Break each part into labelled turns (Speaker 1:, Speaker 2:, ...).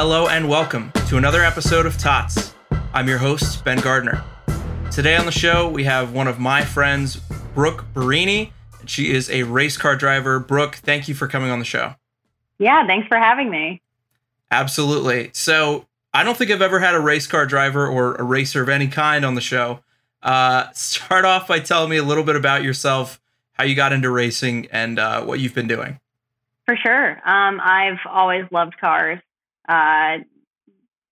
Speaker 1: Hello and welcome to another episode of TOTS. I'm your host, Ben Gardner. Today on the show, we have one of my friends, Brooke Barini. She is a race car driver. Brooke, thank you for coming on the show.
Speaker 2: Yeah, thanks for having me.
Speaker 1: Absolutely. So, I don't think I've ever had a race car driver or a racer of any kind on the show. Uh, start off by telling me a little bit about yourself, how you got into racing, and uh, what you've been doing.
Speaker 2: For sure. Um, I've always loved cars. Uh,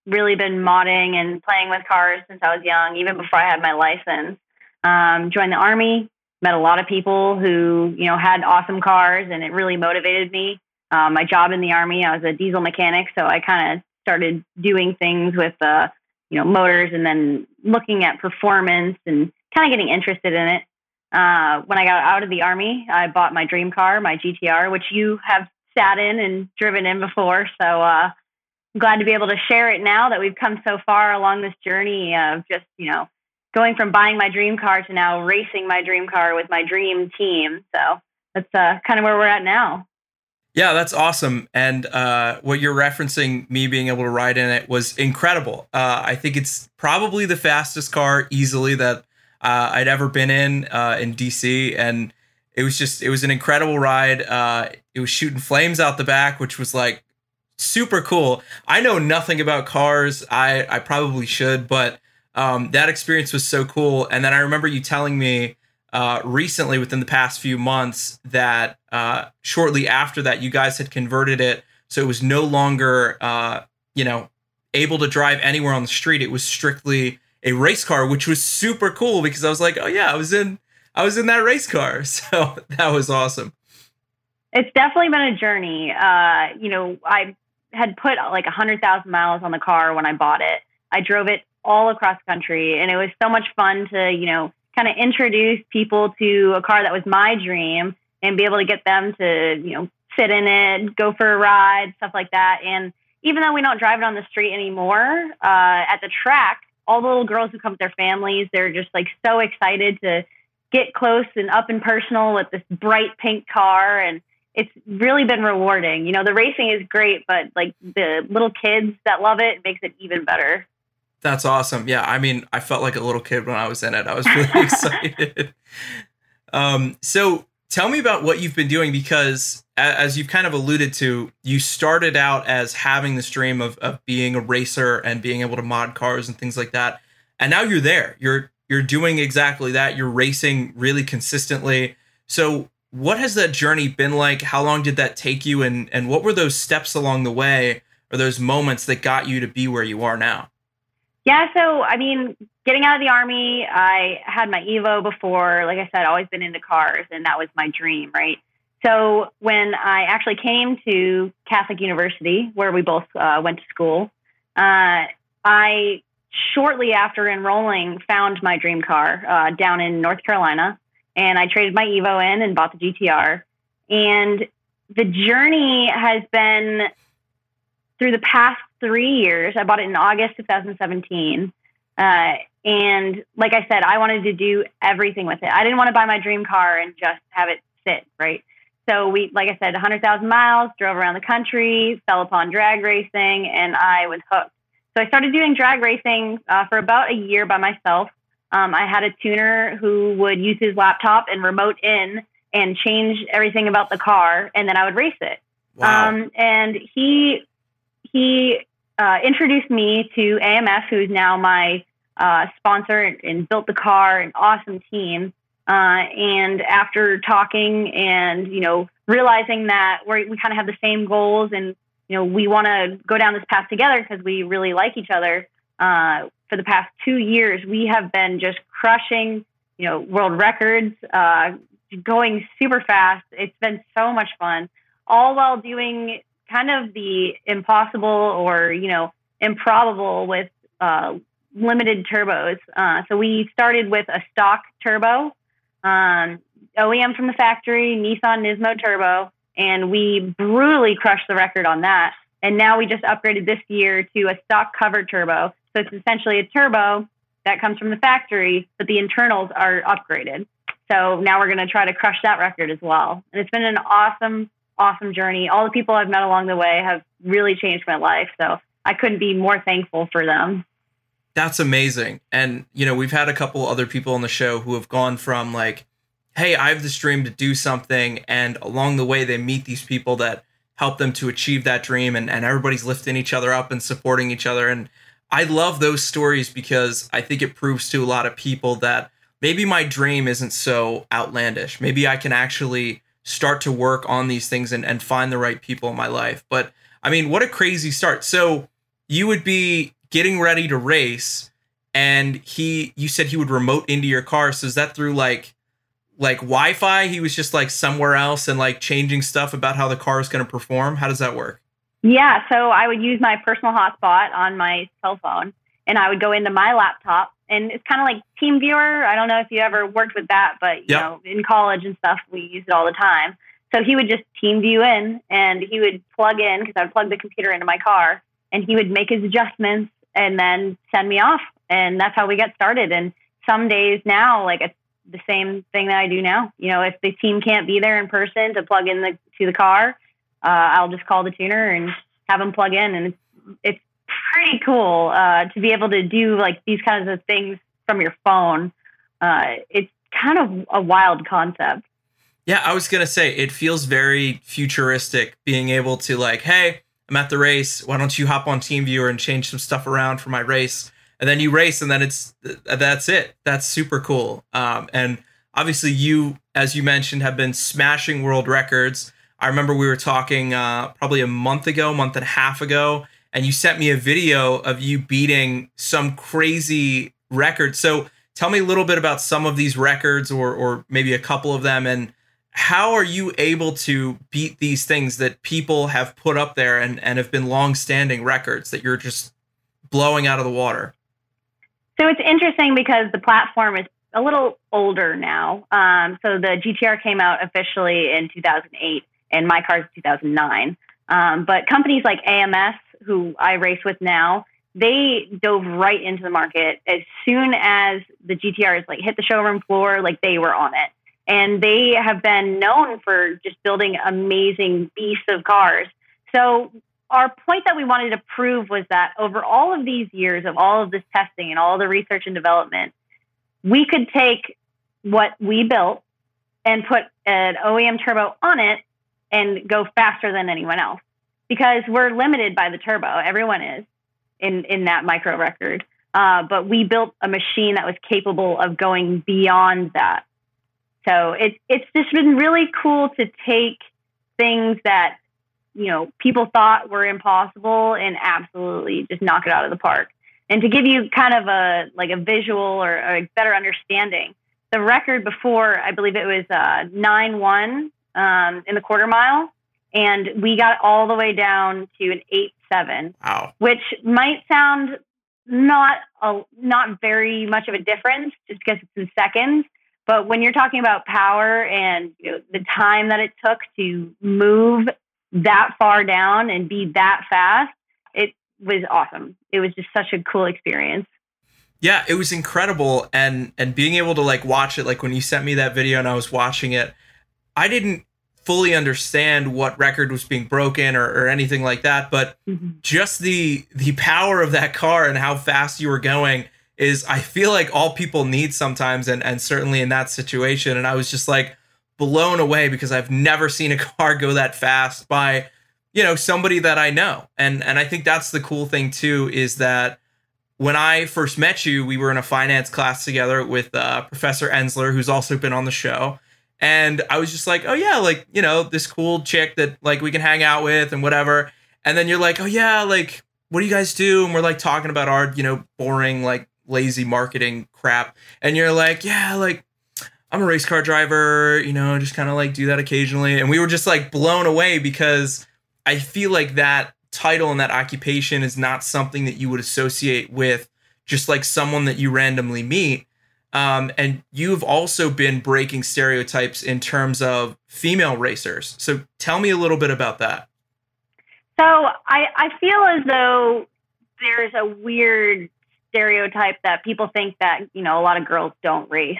Speaker 2: really been modding and playing with cars since I was young, even before I had my license. Um, joined the army, met a lot of people who you know had awesome cars, and it really motivated me. Um, my job in the army, I was a diesel mechanic, so I kind of started doing things with uh, you know motors, and then looking at performance and kind of getting interested in it. Uh, when I got out of the army, I bought my dream car, my GTR, which you have sat in and driven in before. So uh, glad to be able to share it now that we've come so far along this journey of just you know going from buying my dream car to now racing my dream car with my dream team. So that's uh, kind of where we're at now.
Speaker 1: Yeah, that's awesome. And uh, what you're referencing, me being able to ride in it, was incredible. Uh, I think it's probably the fastest car easily that uh, I'd ever been in uh, in DC, and it was just it was an incredible ride. Uh, it was shooting flames out the back, which was like super cool. I know nothing about cars. I I probably should, but um, that experience was so cool. And then I remember you telling me uh, recently, within the past few months, that uh, shortly after that, you guys had converted it so it was no longer, uh, you know, able to drive anywhere on the street. It was strictly a race car, which was super cool because I was like, oh yeah, I was in, I was in that race car, so that was awesome.
Speaker 2: It's definitely been a journey. Uh, you know, I had put like a hundred thousand miles on the car when I bought it. I drove it all across country, and it was so much fun to, you know, kind of introduce people to a car that was my dream and be able to get them to, you know, sit in it, go for a ride, stuff like that. And even though we don't drive it on the street anymore, uh, at the track, all the little girls who come with their families, they're just like so excited to get close and up and personal with this bright pink car. And it's really been rewarding. You know, the racing is great, but like the little kids that love it makes it even better.
Speaker 1: That's awesome. Yeah, I mean, I felt like a little kid when I was in it. I was really excited. Um, so tell me about what you've been doing because as you've kind of alluded to, you started out as having this dream of, of being a racer and being able to mod cars and things like that. And now you're there. You're you're doing exactly that. You're racing really consistently. So what has that journey been like? How long did that take you and and what were those steps along the way or those moments that got you to be where you are now?
Speaker 2: Yeah, so I mean, getting out of the army, I had my Evo before. Like I said, always been into cars, and that was my dream, right? So when I actually came to Catholic University, where we both uh, went to school, uh, I shortly after enrolling found my dream car uh, down in North Carolina, and I traded my Evo in and bought the GTR. And the journey has been through the past three years. I bought it in August 2017. Uh, and like I said, I wanted to do everything with it. I didn't want to buy my dream car and just have it sit, right? So we, like I said, 100,000 miles, drove around the country, fell upon drag racing, and I was hooked. So I started doing drag racing uh, for about a year by myself. Um, I had a tuner who would use his laptop and remote in and change everything about the car, and then I would race it. Wow. Um, and he he uh, introduced me to AMS, who's now my uh, sponsor and, and, built the car, an awesome team. Uh, and after talking and you know realizing that we we kind of have the same goals and you know we want to go down this path together because we really like each other. Uh, for the past two years, we have been just crushing you know world records, uh, going super fast. It's been so much fun, all while doing kind of the impossible or you know improbable with uh, limited turbos. Uh, so we started with a stock turbo, um, OEM from the factory, Nissan Nismo turbo, and we brutally crushed the record on that. And now we just upgraded this year to a stock covered turbo. So it's essentially a turbo that comes from the factory, but the internals are upgraded. So now we're going to try to crush that record as well. And it's been an awesome awesome journey. All the people I've met along the way have really changed my life. So I couldn't be more thankful for them.
Speaker 1: That's amazing. And, you know, we've had a couple other people on the show who have gone from like, hey, I have this dream to do something. And along the way, they meet these people that help them to achieve that dream. And, and everybody's lifting each other up and supporting each other. And I love those stories because I think it proves to a lot of people that maybe my dream isn't so outlandish. Maybe I can actually start to work on these things and, and find the right people in my life. But I mean, what a crazy start. So you would be getting ready to race and he you said he would remote into your car. So is that through like like Wi-Fi? He was just like somewhere else and like changing stuff about how the car is going to perform. How does that work?
Speaker 2: Yeah, so I would use my personal hotspot on my cell phone and I would go into my laptop and it's kind of like TeamViewer. I don't know if you ever worked with that, but you yep. know, in college and stuff, we use it all the time. So he would just TeamView in and he would plug in because I would plug the computer into my car and he would make his adjustments and then send me off. And that's how we got started. And some days now, like it's the same thing that I do now. You know, if the team can't be there in person to plug in the to the car, uh, I'll just call the tuner and have them plug in. And it's it's pretty cool uh, to be able to do like these kinds of things from your phone. Uh, it's kind of a wild concept.
Speaker 1: Yeah, I was gonna say it feels very futuristic being able to like, hey, I'm at the race. Why don't you hop on TeamViewer and change some stuff around for my race? And then you race, and then it's that's it. That's super cool. Um, and obviously, you, as you mentioned, have been smashing world records. I remember we were talking uh, probably a month ago, month and a half ago, and you sent me a video of you beating some crazy record. So tell me a little bit about some of these records or or maybe a couple of them and how are you able to beat these things that people have put up there and, and have been long-standing records that you're just blowing out of the water?
Speaker 2: So it's interesting because the platform is a little older now. Um, so the GTR came out officially in 2008, and my car is 2009. Um, but companies like AMS who I race with now, they dove right into the market as soon as the GTRs like hit the showroom floor, like they were on it. And they have been known for just building amazing beasts of cars. So our point that we wanted to prove was that over all of these years of all of this testing and all the research and development, we could take what we built and put an OEM turbo on it and go faster than anyone else because we're limited by the turbo. Everyone is in in that micro record. Uh, but we built a machine that was capable of going beyond that. So it, it's just been really cool to take things that you know people thought were impossible and absolutely just knock it out of the park. And to give you kind of a like a visual or a better understanding, the record before I believe it was uh, nine one um, in the quarter mile and we got all the way down to an eight seven.
Speaker 1: Wow.
Speaker 2: Which might sound not a not very much of a difference just because it's in seconds. But when you're talking about power and you know, the time that it took to move that far down and be that fast, it was awesome. It was just such a cool experience.
Speaker 1: Yeah, it was incredible and and being able to like watch it like when you sent me that video and I was watching it, I didn't fully understand what record was being broken or, or anything like that but mm-hmm. just the the power of that car and how fast you were going is i feel like all people need sometimes and and certainly in that situation and i was just like blown away because i've never seen a car go that fast by you know somebody that i know and and i think that's the cool thing too is that when i first met you we were in a finance class together with uh, professor ensler who's also been on the show and I was just like, oh yeah, like you know this cool chick that like we can hang out with and whatever. And then you're like, oh yeah, like what do you guys do? And we're like talking about our you know boring like lazy marketing crap. And you're like, yeah, like I'm a race car driver, you know, just kind of like do that occasionally. And we were just like blown away because I feel like that title and that occupation is not something that you would associate with just like someone that you randomly meet. Um, and you've also been breaking stereotypes in terms of female racers. So tell me a little bit about that.
Speaker 2: So I, I feel as though there's a weird stereotype that people think that, you know, a lot of girls don't race.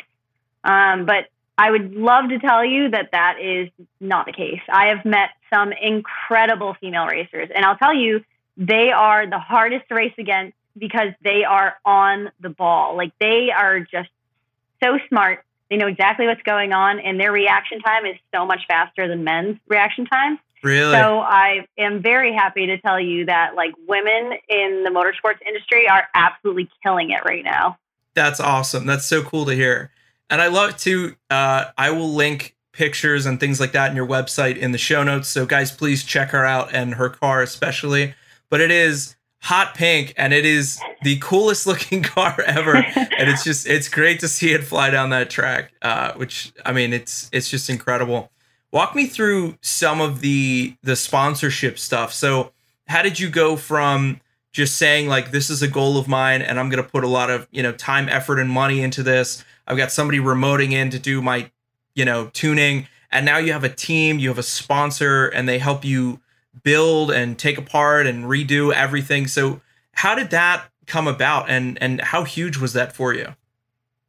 Speaker 2: Um, but I would love to tell you that that is not the case. I have met some incredible female racers, and I'll tell you, they are the hardest to race against because they are on the ball. Like they are just so smart. They know exactly what's going on, and their reaction time is so much faster than men's reaction time.
Speaker 1: Really?
Speaker 2: So I am very happy to tell you that like women in the motorsports industry are absolutely killing it right now.
Speaker 1: That's awesome. That's so cool to hear. And I love to uh, I will link pictures and things like that in your website in the show notes. So guys, please check her out and her car especially. But it is hot pink and it is the coolest looking car ever. and it's just it's great to see it fly down that track. Uh, which I mean it's it's just incredible. Walk me through some of the the sponsorship stuff. So how did you go from just saying like this is a goal of mine and I'm going to put a lot of, you know, time, effort and money into this. I've got somebody remoting in to do my, you know, tuning and now you have a team, you have a sponsor and they help you build and take apart and redo everything. So how did that come about and and how huge was that for you?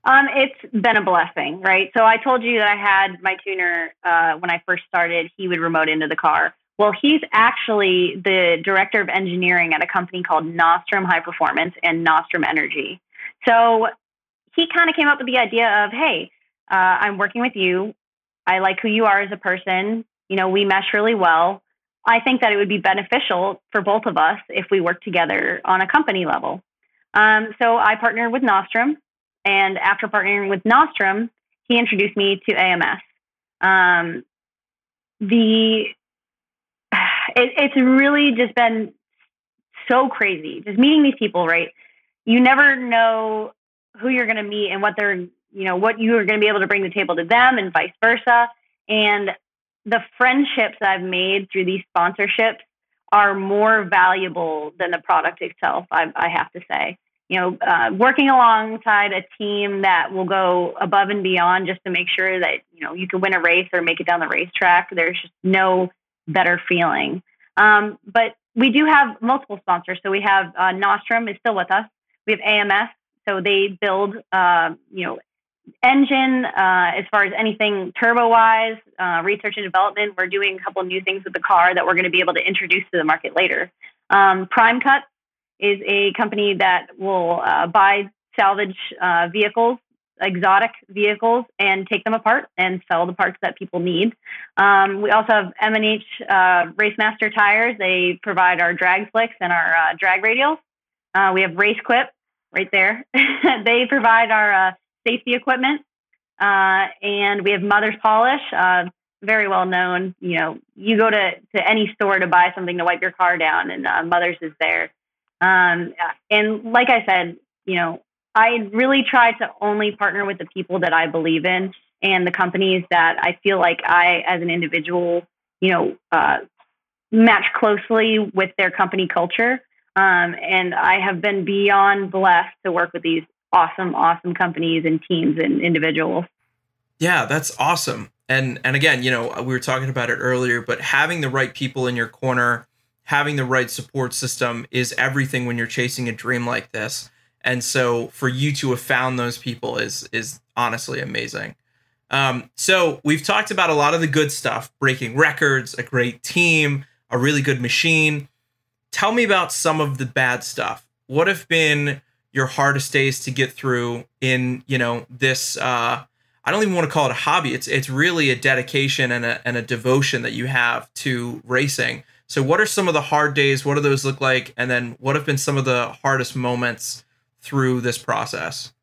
Speaker 2: Um, it's been a blessing, right? So I told you that I had my tuner uh, when I first started. He would remote into the car. Well, he's actually the director of engineering at a company called Nostrum High Performance and Nostrum Energy. So he kind of came up with the idea of, hey, uh, I'm working with you. I like who you are as a person. You know, we mesh really well. I think that it would be beneficial for both of us if we work together on a company level. Um, so I partnered with Nostrum, and after partnering with Nostrum, he introduced me to AMS. Um, the it, it's really just been so crazy, just meeting these people. Right, you never know who you're going to meet and what they're, you know, what you are going to be able to bring to the table to them, and vice versa. And the friendships I've made through these sponsorships are more valuable than the product itself. I, I have to say, you know, uh, working alongside a team that will go above and beyond just to make sure that you know you can win a race or make it down the racetrack. There's just no better feeling. Um, but we do have multiple sponsors. So we have uh, Nostrum is still with us. We have AMS, so they build, uh, you know, engine, uh, as far as anything turbo wise, uh, research and development. We're doing a couple new things with the car that we're going to be able to introduce to the market later. Um, Prime Cut is a company that will uh, buy salvage uh, vehicles, exotic vehicles, and take them apart and sell the parts that people need. Um, we also have M&H uh, Racemaster tires. They provide our drag slicks and our uh, drag radials. we have Race Quip right there. they provide our safety equipment. Uh, and we have Mother's Polish, uh, very well known. You know, you go to, to any store to buy something to wipe your car down, and uh, Mother's is there. Um, and like I said, you know, I really try to only partner with the people that I believe in and the companies that I feel like I, as an individual, you know, uh, match closely with their company culture. Um, and I have been beyond blessed to work with these awesome, awesome companies and teams and individuals.
Speaker 1: Yeah, that's awesome. And and again, you know, we were talking about it earlier, but having the right people in your corner, having the right support system is everything when you're chasing a dream like this. And so for you to have found those people is is honestly amazing. Um, so we've talked about a lot of the good stuff, breaking records, a great team, a really good machine. Tell me about some of the bad stuff. What have been your hardest days to get through in you know this uh I don't even want to call it a hobby. It's it's really a dedication and a and a devotion that you have to racing. So what are some of the hard days? What do those look like? And then what have been some of the hardest moments through this process?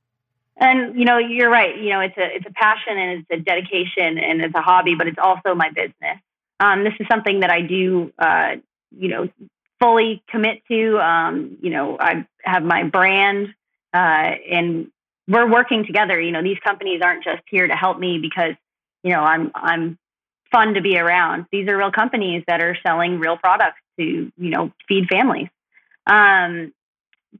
Speaker 2: And you know, you're right. You know, it's a it's a passion and it's a dedication and it's a hobby, but it's also my business. Um, this is something that I do, uh, you know, fully commit to. Um, you know, I have my brand, uh, and we're working together. You know, these companies aren't just here to help me because you know I'm I'm fun to be around. These are real companies that are selling real products to you know feed families. Um,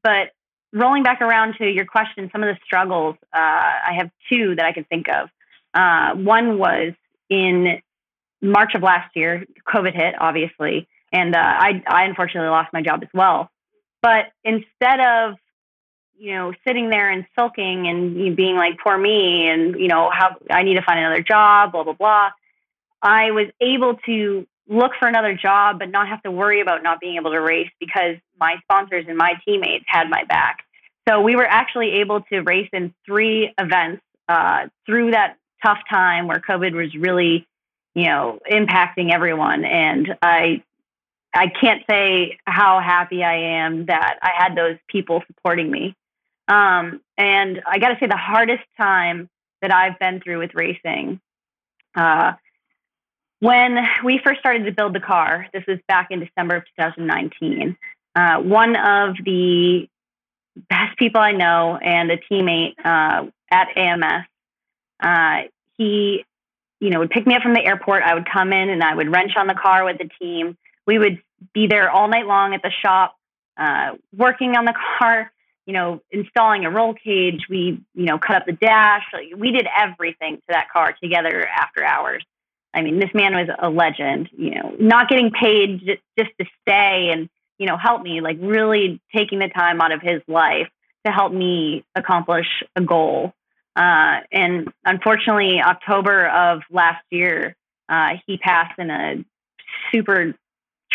Speaker 2: but rolling back around to your question, some of the struggles uh, I have two that I can think of. Uh, one was in March of last year, COVID hit, obviously, and uh, I, I unfortunately lost my job as well. But instead of you know sitting there and sulking and being like poor me and you know how I need to find another job, blah blah blah, I was able to look for another job, but not have to worry about not being able to race because my sponsors and my teammates had my back. So we were actually able to race in three events uh, through that tough time where COVID was really, you know, impacting everyone. And I, I can't say how happy I am that I had those people supporting me. Um, and I got to say, the hardest time that I've been through with racing, uh, when we first started to build the car, this was back in December of 2019. Uh, one of the best people I know and a teammate uh, at AMS. Uh, he, you know, would pick me up from the airport. I would come in and I would wrench on the car with the team. We would be there all night long at the shop, uh, working on the car. You know, installing a roll cage. We, you know, cut up the dash. We did everything to that car together after hours. I mean, this man was a legend. You know, not getting paid just, just to stay and you know, help me, like really taking the time out of his life to help me accomplish a goal. Uh, and unfortunately, October of last year, uh, he passed in a super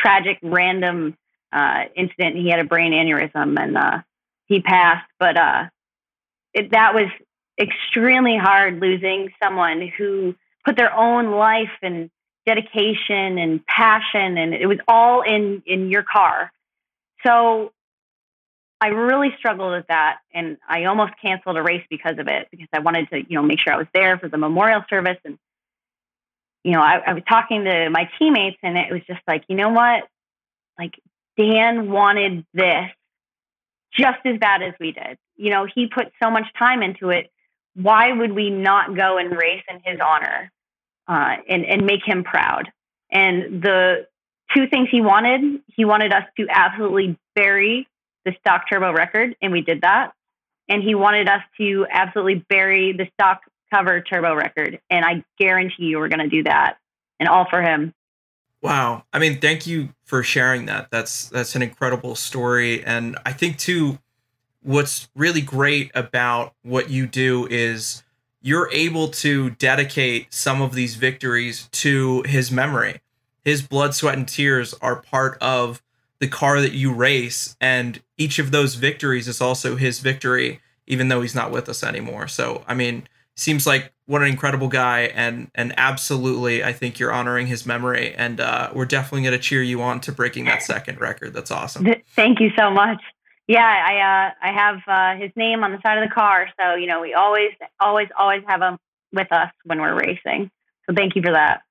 Speaker 2: tragic, random uh, incident. He had a brain aneurysm and uh, he passed. But uh, it, that was extremely hard losing someone who put their own life and dedication and passion and it was all in in your car so i really struggled with that and i almost canceled a race because of it because i wanted to you know make sure i was there for the memorial service and you know I, I was talking to my teammates and it was just like you know what like dan wanted this just as bad as we did you know he put so much time into it why would we not go and race in his honor uh, and, and make him proud. And the two things he wanted, he wanted us to absolutely bury the stock turbo record, and we did that. And he wanted us to absolutely bury the stock cover turbo record. And I guarantee you we're going to do that and all for him.
Speaker 1: Wow. I mean, thank you for sharing that. That's that's an incredible story and I think too what's really great about what you do is you're able to dedicate some of these victories to his memory. His blood, sweat, and tears are part of the car that you race, and each of those victories is also his victory, even though he's not with us anymore. So, I mean, seems like what an incredible guy, and and absolutely, I think you're honoring his memory, and uh, we're definitely going to cheer you on to breaking that second record. That's awesome.
Speaker 2: Thank you so much yeah, I uh, I have uh, his name on the side of the car, so you know we always, always, always have him with us when we're racing. So thank you for that.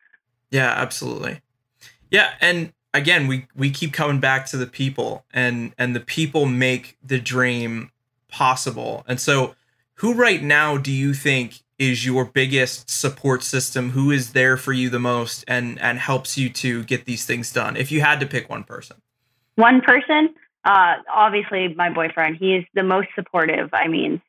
Speaker 1: Yeah, absolutely. Yeah, and again, we we keep coming back to the people, and and the people make the dream possible. And so, who right now do you think is your biggest support system? Who is there for you the most, and and helps you to get these things done? If you had to pick one person,
Speaker 2: one person uh, obviously my boyfriend. He is the most supportive. I mean,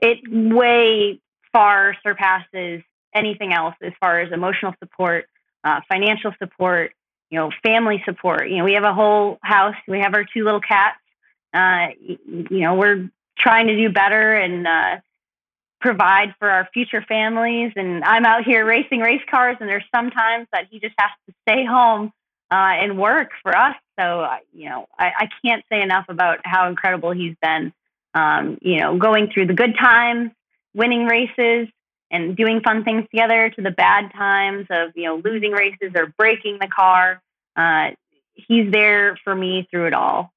Speaker 2: it way far surpasses anything else as far as emotional support, uh, financial support, you know, family support. You know, we have a whole house. We have our two little cats. Uh, you know, we're trying to do better and uh, provide for our future families. And I'm out here racing race cars, and there's sometimes that he just has to stay home uh, and work for us. So, uh, you know, I, I, can't say enough about how incredible he's been. Um, you know, going through the good times, winning races, and doing fun things together to the bad times of, you know, losing races or breaking the car. Uh, he's there for me through it all.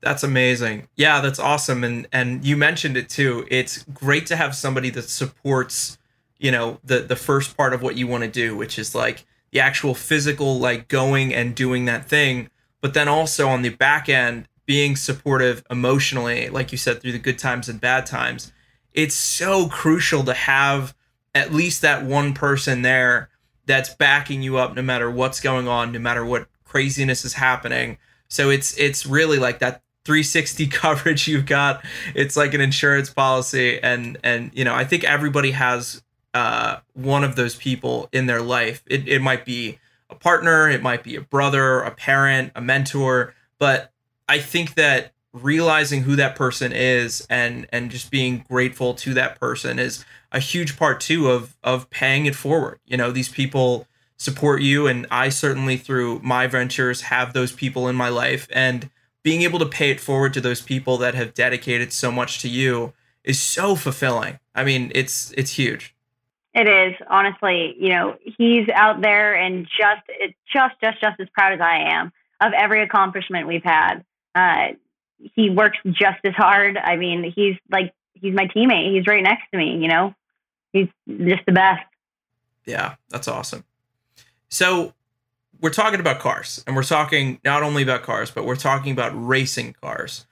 Speaker 1: That's amazing. Yeah, that's awesome. And and you mentioned it too. It's great to have somebody that supports, you know, the the first part of what you want to do, which is like the actual physical like going and doing that thing but then also on the back end being supportive emotionally like you said through the good times and bad times it's so crucial to have at least that one person there that's backing you up no matter what's going on no matter what craziness is happening so it's it's really like that 360 coverage you've got it's like an insurance policy and and you know i think everybody has uh, one of those people in their life. It, it might be a partner, it might be a brother, a parent, a mentor, but I think that realizing who that person is and and just being grateful to that person is a huge part too of of paying it forward. You know, these people support you. And I certainly, through my ventures, have those people in my life. And being able to pay it forward to those people that have dedicated so much to you is so fulfilling. I mean, it's it's huge.
Speaker 2: It is honestly, you know, he's out there and just just just just as proud as I am of every accomplishment we've had. Uh, he works just as hard. I mean, he's like he's my teammate. He's right next to me. You know, he's just the best.
Speaker 1: Yeah, that's awesome. So we're talking about cars, and we're talking not only about cars, but we're talking about racing cars.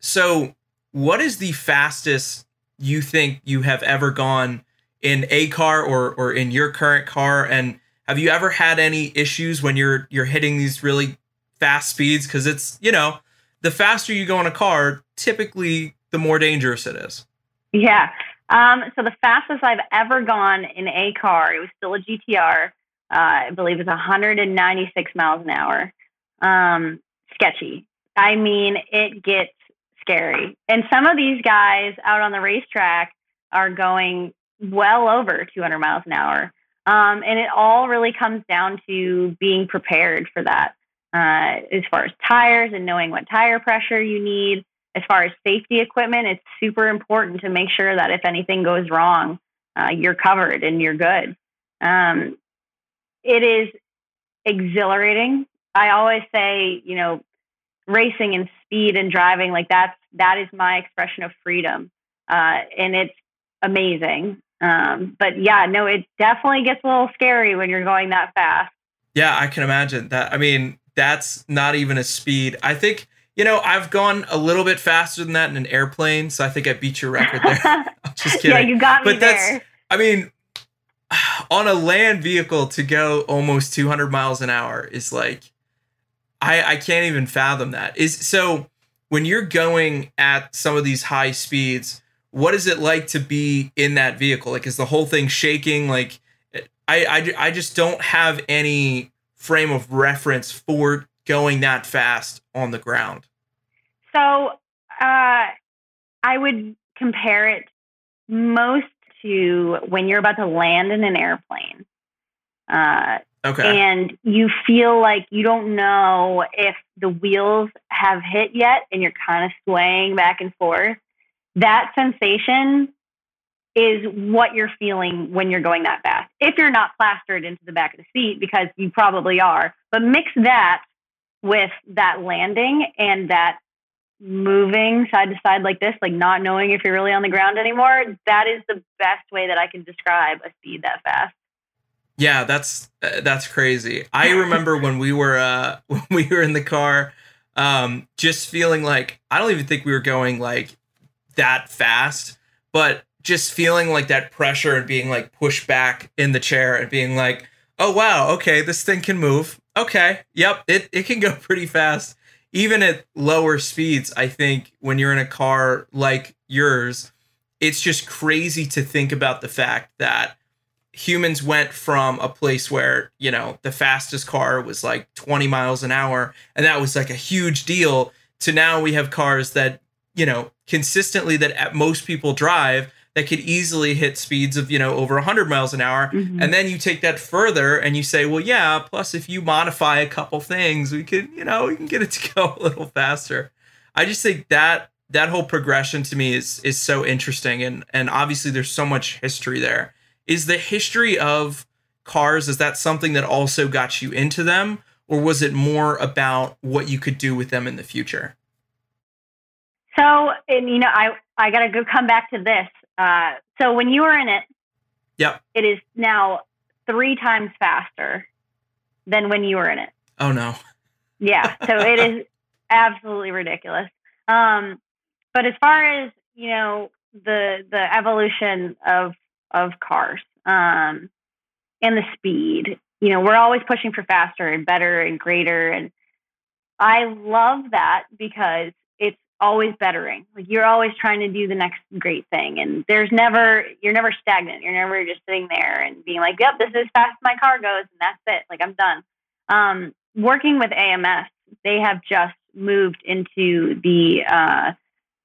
Speaker 1: So, what is the fastest you think you have ever gone in a car or or in your current car? And have you ever had any issues when you're you're hitting these really fast speeds? Because it's you know the faster you go in a car, typically the more dangerous it is.
Speaker 2: Yeah. Um, so the fastest I've ever gone in a car, it was still a GTR. Uh, I believe it's 196 miles an hour. Um, sketchy. I mean, it gets scary. And some of these guys out on the racetrack are going well over 200 miles an hour. Um, and it all really comes down to being prepared for that uh, as far as tires and knowing what tire pressure you need. As far as safety equipment, it's super important to make sure that if anything goes wrong, uh, you're covered and you're good. Um, it is exhilarating. I always say, you know, racing and speed and driving, like that's that is my expression of freedom, uh, and it's amazing. Um, but yeah, no, it definitely gets a little scary when you're going that fast.
Speaker 1: Yeah, I can imagine that. I mean, that's not even a speed. I think you know I've gone a little bit faster than that in an airplane, so I think I beat your record there. I'm just kidding.
Speaker 2: Yeah, you got me
Speaker 1: but that's. I mean, on a land vehicle to go almost 200 miles an hour is like, I I can't even fathom that. Is so when you're going at some of these high speeds, what is it like to be in that vehicle? Like, is the whole thing shaking? Like, I I, I just don't have any frame of reference for going that fast on the ground?
Speaker 2: So uh, I would compare it most to when you're about to land in an airplane. Uh,
Speaker 1: okay.
Speaker 2: And you feel like you don't know if the wheels have hit yet and you're kind of swaying back and forth. That sensation is what you're feeling when you're going that fast. If you're not plastered into the back of the seat, because you probably are, but mix that with that landing and that moving side to side like this, like not knowing if you're really on the ground anymore, that is the best way that I can describe a speed that fast.
Speaker 1: Yeah, that's uh, that's crazy. I remember when we were uh when we were in the car um just feeling like I don't even think we were going like that fast, but just feeling like that pressure and being like pushed back in the chair and being like, oh wow, okay, this thing can move. Okay, yep, it, it can go pretty fast. Even at lower speeds, I think when you're in a car like yours, it's just crazy to think about the fact that humans went from a place where, you know, the fastest car was like 20 miles an hour, and that was like a huge deal, to now we have cars that, you know, consistently that most people drive that could easily hit speeds of you know over 100 miles an hour. Mm-hmm. and then you take that further and you say well yeah plus if you modify a couple things we can you know we can get it to go a little faster. I just think that that whole progression to me is is so interesting. And and obviously there's so much history there. Is the history of cars is that something that also got you into them? Or was it more about what you could do with them in the future?
Speaker 2: So and you know i i gotta go come back to this uh, so when you are in it,
Speaker 1: yep,
Speaker 2: it is now three times faster than when you were in it.
Speaker 1: Oh no.
Speaker 2: yeah, so it is absolutely ridiculous. Um, but as far as you know, the the evolution of of cars um, and the speed, you know, we're always pushing for faster and better and greater, and I love that because always bettering. Like you're always trying to do the next great thing. And there's never, you're never stagnant. You're never just sitting there and being like, yep, this is as fast as my car goes and that's it. Like I'm done. Um, working with AMS, they have just moved into the, uh,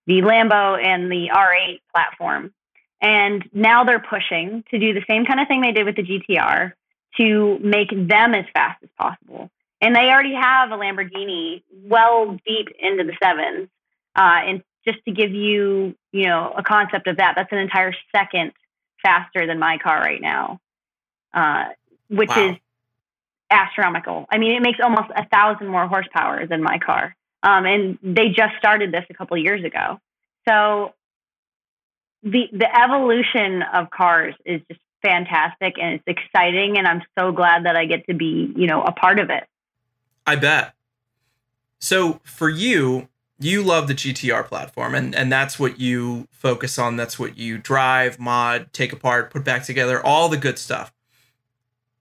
Speaker 2: the Lambo and the R8 platform. And now they're pushing to do the same kind of thing they did with the GTR to make them as fast as possible. And they already have a Lamborghini well deep into the sevens. Uh, and just to give you, you know, a concept of that, that's an entire second faster than my car right now, uh, which wow. is astronomical. I mean, it makes almost a thousand more horsepower than my car. Um, and they just started this a couple years ago. So the the evolution of cars is just fantastic and it's exciting and I'm so glad that I get to be, you know, a part of it.
Speaker 1: I bet. So for you, you love the GTR platform and and that's what you focus on, that's what you drive, mod, take apart, put back together, all the good stuff.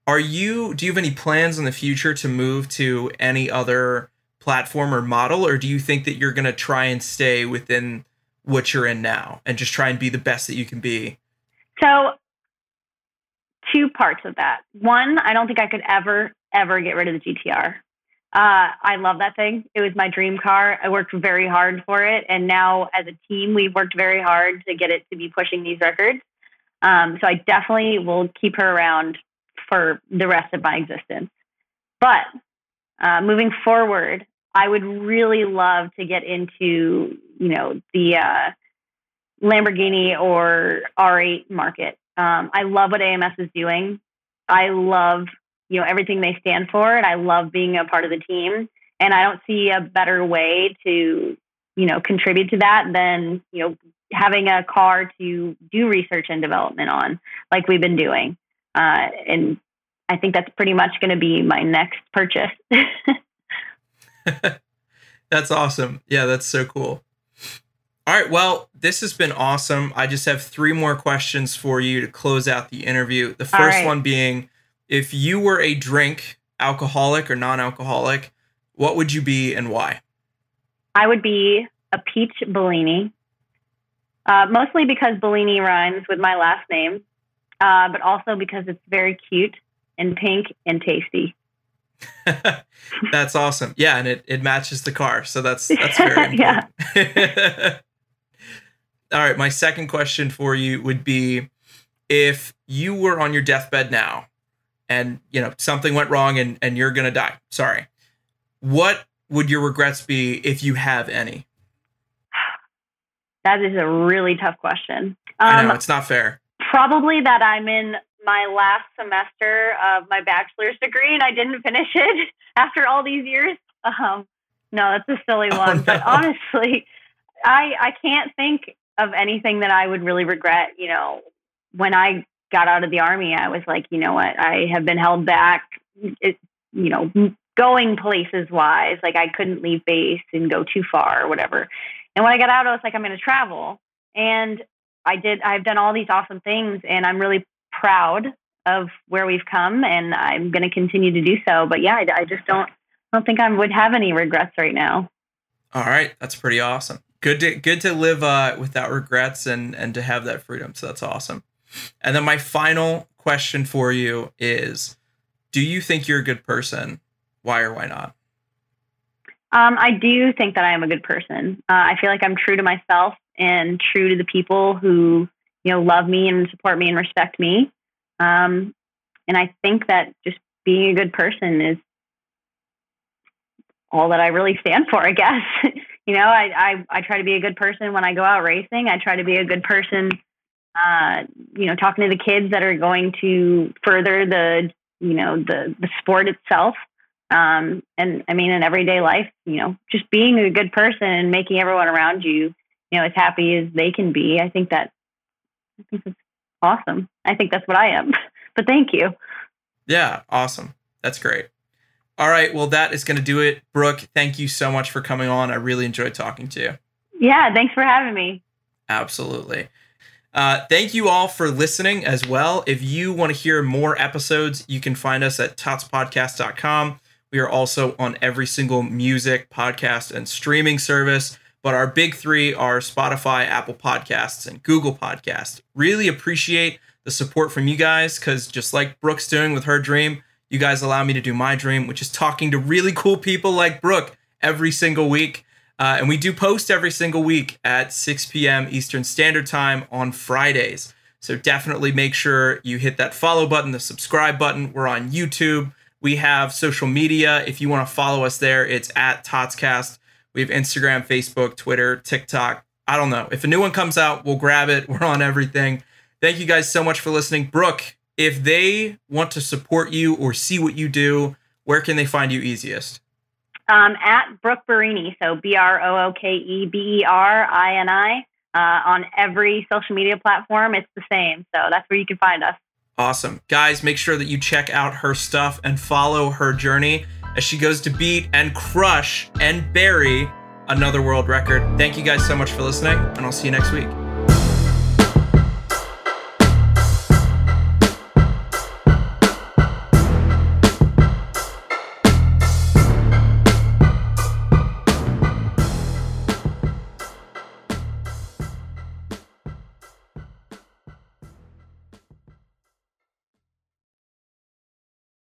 Speaker 1: Are you do you have any plans in the future to move to any other platform or model or do you think that you're going to try and stay within what you're in now and just try and be the best that you can be?
Speaker 2: So, two parts of that. One, I don't think I could ever, ever get rid of the GTR. Uh, I love that thing. It was my dream car. I worked very hard for it. And now, as a team, we've worked very hard to get it to be pushing these records. Um, so, I definitely will keep her around for the rest of my existence. But uh, moving forward, I would really love to get into, you know, the uh, Lamborghini or R8 market. Um, I love what AMS is doing. I love, you know, everything they stand for, and I love being a part of the team. And I don't see a better way to, you know, contribute to that than, you know, having a car to do research and development on, like we've been doing. Uh, and I think that's pretty much going to be my next purchase.
Speaker 1: that's awesome. Yeah, that's so cool. All right, well, this has been awesome. I just have three more questions for you to close out the interview. The first right. one being if you were a drink, alcoholic or non alcoholic, what would you be and why?
Speaker 2: I would be a peach Bellini, uh, mostly because Bellini rhymes with my last name, uh, but also because it's very cute and pink and tasty.
Speaker 1: that's awesome. Yeah, and it, it matches the car, so that's that's very important. yeah. All right, my second question for you would be if you were on your deathbed now and you know something went wrong and and you're going to die. Sorry. What would your regrets be if you have any?
Speaker 2: That is a really tough question.
Speaker 1: Um, I know um, it's not fair.
Speaker 2: Probably that I'm in my last semester of my bachelor's degree and I didn't finish it after all these years. Um, no, that's a silly oh, one. Oh, no. But honestly, I I can't think of anything that I would really regret. You know, when I got out of the army, I was like, you know what, I have been held back. It, you know, going places wise, like I couldn't leave base and go too far or whatever. And when I got out, I was like, I'm going to travel. And I did, I've done all these awesome things and I'm really proud of where we've come and I'm going to continue to do so. But yeah, I, I just don't, don't think I would have any regrets right now.
Speaker 1: All right. That's pretty awesome. Good to, good to live uh, without regrets and, and to have that freedom. So that's awesome. And then my final question for you is, do you think you're a good person? Why or why not?
Speaker 2: Um, I do think that I am a good person. Uh, I feel like I'm true to myself and true to the people who you know love me and support me and respect me. Um, and I think that just being a good person is all that I really stand for. I guess you know I, I I try to be a good person when I go out racing. I try to be a good person. Uh, you know, talking to the kids that are going to further the you know the the sport itself. Um, and I mean, in everyday life, you know, just being a good person and making everyone around you, you know, as happy as they can be. I think that I think that's awesome. I think that's what I am. but thank you.
Speaker 1: Yeah, awesome. That's great. All right. Well, that is going to do it. Brooke, thank you so much for coming on. I really enjoyed talking to you.
Speaker 2: Yeah, thanks for having me.
Speaker 1: Absolutely. Uh, thank you all for listening as well. If you want to hear more episodes, you can find us at totspodcast.com. We are also on every single music, podcast, and streaming service. But our big three are Spotify, Apple Podcasts, and Google Podcasts. Really appreciate the support from you guys because just like Brooke's doing with her dream, you guys allow me to do my dream, which is talking to really cool people like Brooke every single week. Uh, and we do post every single week at 6 p.m. Eastern Standard Time on Fridays. So definitely make sure you hit that follow button, the subscribe button. We're on YouTube. We have social media. If you want to follow us there, it's at Totscast. We have Instagram, Facebook, Twitter, TikTok. I don't know. If a new one comes out, we'll grab it. We're on everything. Thank you guys so much for listening. Brooke, if they want to support you or see what you do, where can they find you easiest?
Speaker 2: Um, at Brooke Berini, so B R O O K E B E R I N I, uh, on every social media platform. It's the same. So that's where you can find us.
Speaker 1: Awesome. Guys, make sure that you check out her stuff and follow her journey as she goes to beat and crush and bury another world record. Thank you guys so much for listening, and I'll see you next week.